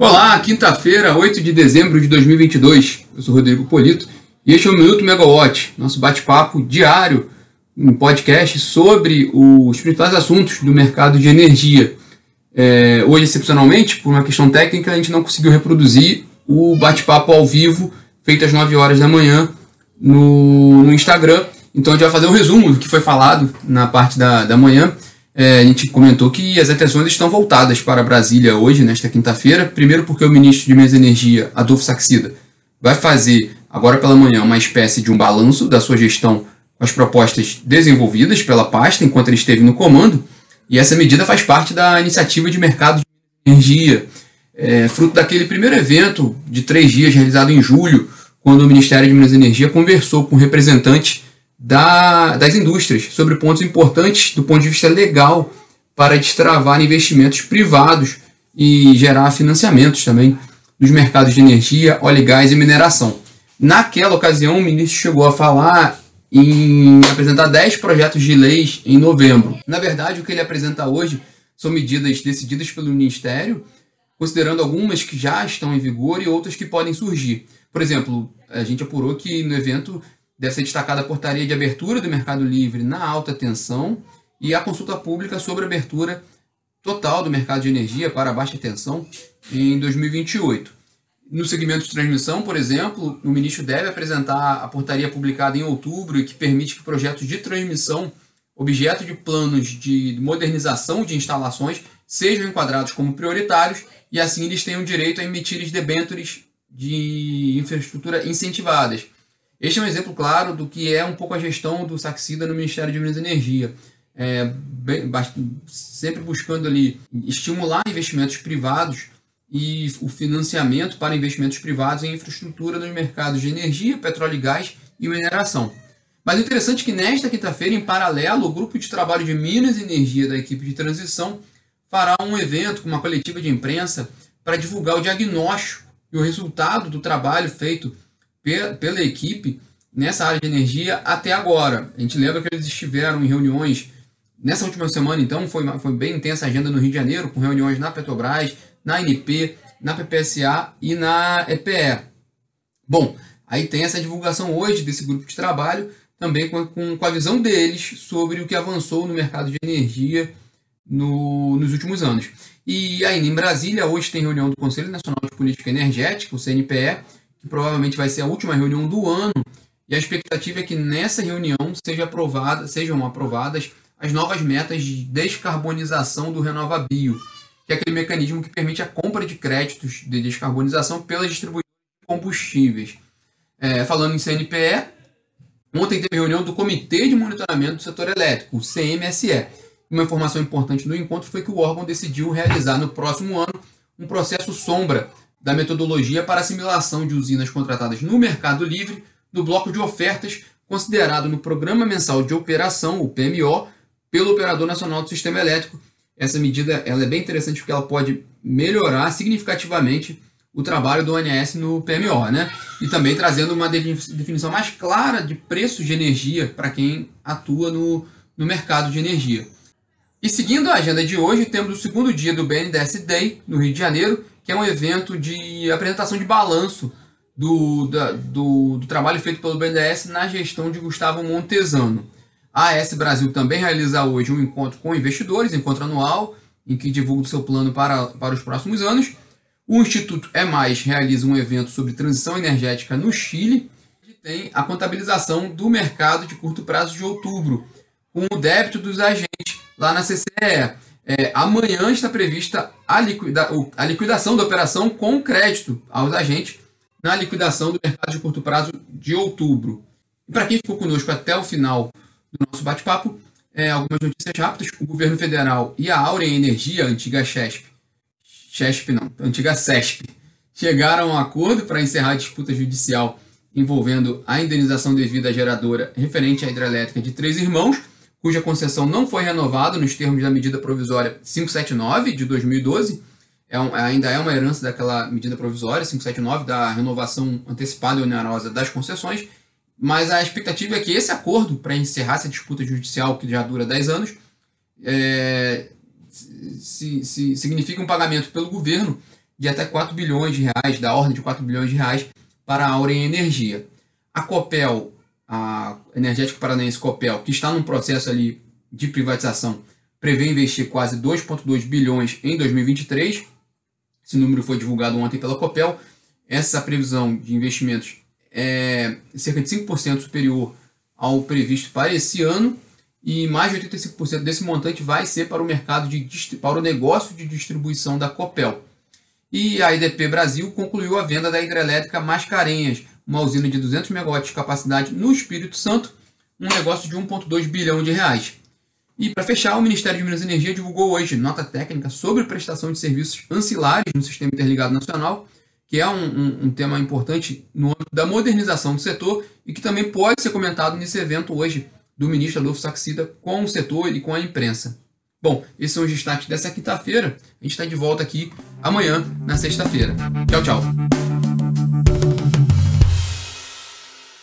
Olá, quinta-feira, 8 de dezembro de 2022. Eu sou Rodrigo Polito e este é o Minuto Megawatt, nosso bate-papo diário, um podcast sobre os principais assuntos do mercado de energia. É, hoje, excepcionalmente, por uma questão técnica, a gente não conseguiu reproduzir o bate-papo ao vivo feito às 9 horas da manhã no, no Instagram. Então a gente vai fazer um resumo do que foi falado na parte da, da manhã. É, a gente comentou que as atenções estão voltadas para Brasília hoje, nesta quinta-feira. Primeiro porque o ministro de Minas e Energia, Adolfo Saxida, vai fazer agora pela manhã uma espécie de um balanço da sua gestão com as propostas desenvolvidas pela pasta enquanto ele esteve no comando. E essa medida faz parte da iniciativa de mercado de energia, é, fruto daquele primeiro evento de três dias realizado em julho, quando o Ministério de Minas e Energia conversou com representantes da, das indústrias sobre pontos importantes do ponto de vista legal para destravar investimentos privados e gerar financiamentos também dos mercados de energia, óleo e gás e mineração. Naquela ocasião, o ministro chegou a falar em apresentar 10 projetos de leis em novembro. Na verdade, o que ele apresenta hoje são medidas decididas pelo Ministério, considerando algumas que já estão em vigor e outras que podem surgir. Por exemplo, a gente apurou que no evento deve ser destacada a portaria de abertura do Mercado Livre na alta tensão e a consulta pública sobre a abertura total do mercado de energia para baixa tensão em 2028. No segmento de transmissão, por exemplo, o ministro deve apresentar a portaria publicada em outubro que permite que projetos de transmissão, objeto de planos de modernização de instalações, sejam enquadrados como prioritários e assim eles tenham direito a emitir debêntures de infraestrutura incentivadas. Este é um exemplo claro do que é um pouco a gestão do Saxida no Ministério de Minas e Energia. É, bem, sempre buscando ali estimular investimentos privados e o financiamento para investimentos privados em infraestrutura nos mercados de energia, petróleo e gás e mineração. Mas o interessante é que nesta quinta-feira, em paralelo, o grupo de trabalho de Minas e Energia da equipe de transição fará um evento com uma coletiva de imprensa para divulgar o diagnóstico e o resultado do trabalho feito pela equipe nessa área de energia até agora. A gente lembra que eles estiveram em reuniões nessa última semana, então foi, foi bem intensa a agenda no Rio de Janeiro, com reuniões na Petrobras, na NP, na PPSA e na EPE. Bom, aí tem essa divulgação hoje desse grupo de trabalho, também com, com, com a visão deles sobre o que avançou no mercado de energia no, nos últimos anos. E ainda em Brasília, hoje tem reunião do Conselho Nacional de Política Energética, o CNPE, que provavelmente vai ser a última reunião do ano, e a expectativa é que nessa reunião seja aprovada, sejam aprovadas as novas metas de descarbonização do RenovaBio, que é aquele mecanismo que permite a compra de créditos de descarbonização pelas distribuidoras de combustíveis. É, falando em CNPE, ontem teve reunião do Comitê de Monitoramento do Setor Elétrico, o CMSE. Uma informação importante do encontro foi que o órgão decidiu realizar no próximo ano um processo sombra da metodologia para assimilação de usinas contratadas no Mercado Livre do bloco de ofertas considerado no Programa Mensal de Operação, o PMO, pelo Operador Nacional do Sistema Elétrico. Essa medida ela é bem interessante porque ela pode melhorar significativamente o trabalho do ONS no PMO, né? E também trazendo uma definição mais clara de preços de energia para quem atua no, no mercado de energia. E seguindo a agenda de hoje, temos o segundo dia do BNDES Day, no Rio de Janeiro, que é um evento de apresentação de balanço do, da, do, do, trabalho feito pelo BNDES na gestão de Gustavo Montesano. A AS Brasil também realiza hoje um encontro com investidores, encontro anual, em que divulga o seu plano para, para os próximos anos. O Instituto É Mais realiza um evento sobre transição energética no Chile, e tem a contabilização do mercado de curto prazo de outubro, com o débito dos agentes lá na CCE. É, amanhã está prevista a, liquida, a liquidação da operação com crédito aos agentes na liquidação do mercado de curto prazo de outubro. Para quem ficou conosco até o final do nosso bate-papo, é, algumas notícias rápidas. O governo federal e a Aurea Energia, antiga CHESP, CHESP não, antiga CESP, chegaram a um acordo para encerrar a disputa judicial envolvendo a indenização devida à geradora referente à hidrelétrica de Três Irmãos, cuja concessão não foi renovada nos termos da medida provisória 579 de 2012. É um, ainda é uma herança daquela medida provisória 579 da renovação antecipada e onerosa das concessões, mas a expectativa é que esse acordo para encerrar essa disputa judicial que já dura 10 anos é, se, se, signifique um pagamento pelo governo de até 4 bilhões de reais, da ordem de 4 bilhões de reais, para a Auren Energia. A Copel, a Energética Paranaense Copel, que está num processo ali de privatização, prevê investir quase 2,2 bilhões em 2023. Esse número foi divulgado ontem pela Copel. Essa previsão de investimentos é cerca de 5% superior ao previsto para esse ano e mais de 85% desse montante vai ser para o mercado de para o negócio de distribuição da Copel. E a IDP Brasil concluiu a venda da hidrelétrica Mascarenhas, uma usina de 200 MW de capacidade no Espírito Santo, um negócio de 1,2 bilhão de reais. E para fechar, o Ministério de Minas e Energia divulgou hoje nota técnica sobre prestação de serviços ancilares no Sistema Interligado Nacional, que é um, um, um, tema importante no âmbito da modernização do setor e que também pode ser comentado nesse evento hoje do ministro Adolfo Saxida com o setor e com a imprensa. Bom, esses são os destaques dessa quinta-feira. A gente está de volta aqui amanhã, na sexta-feira. Tchau, tchau.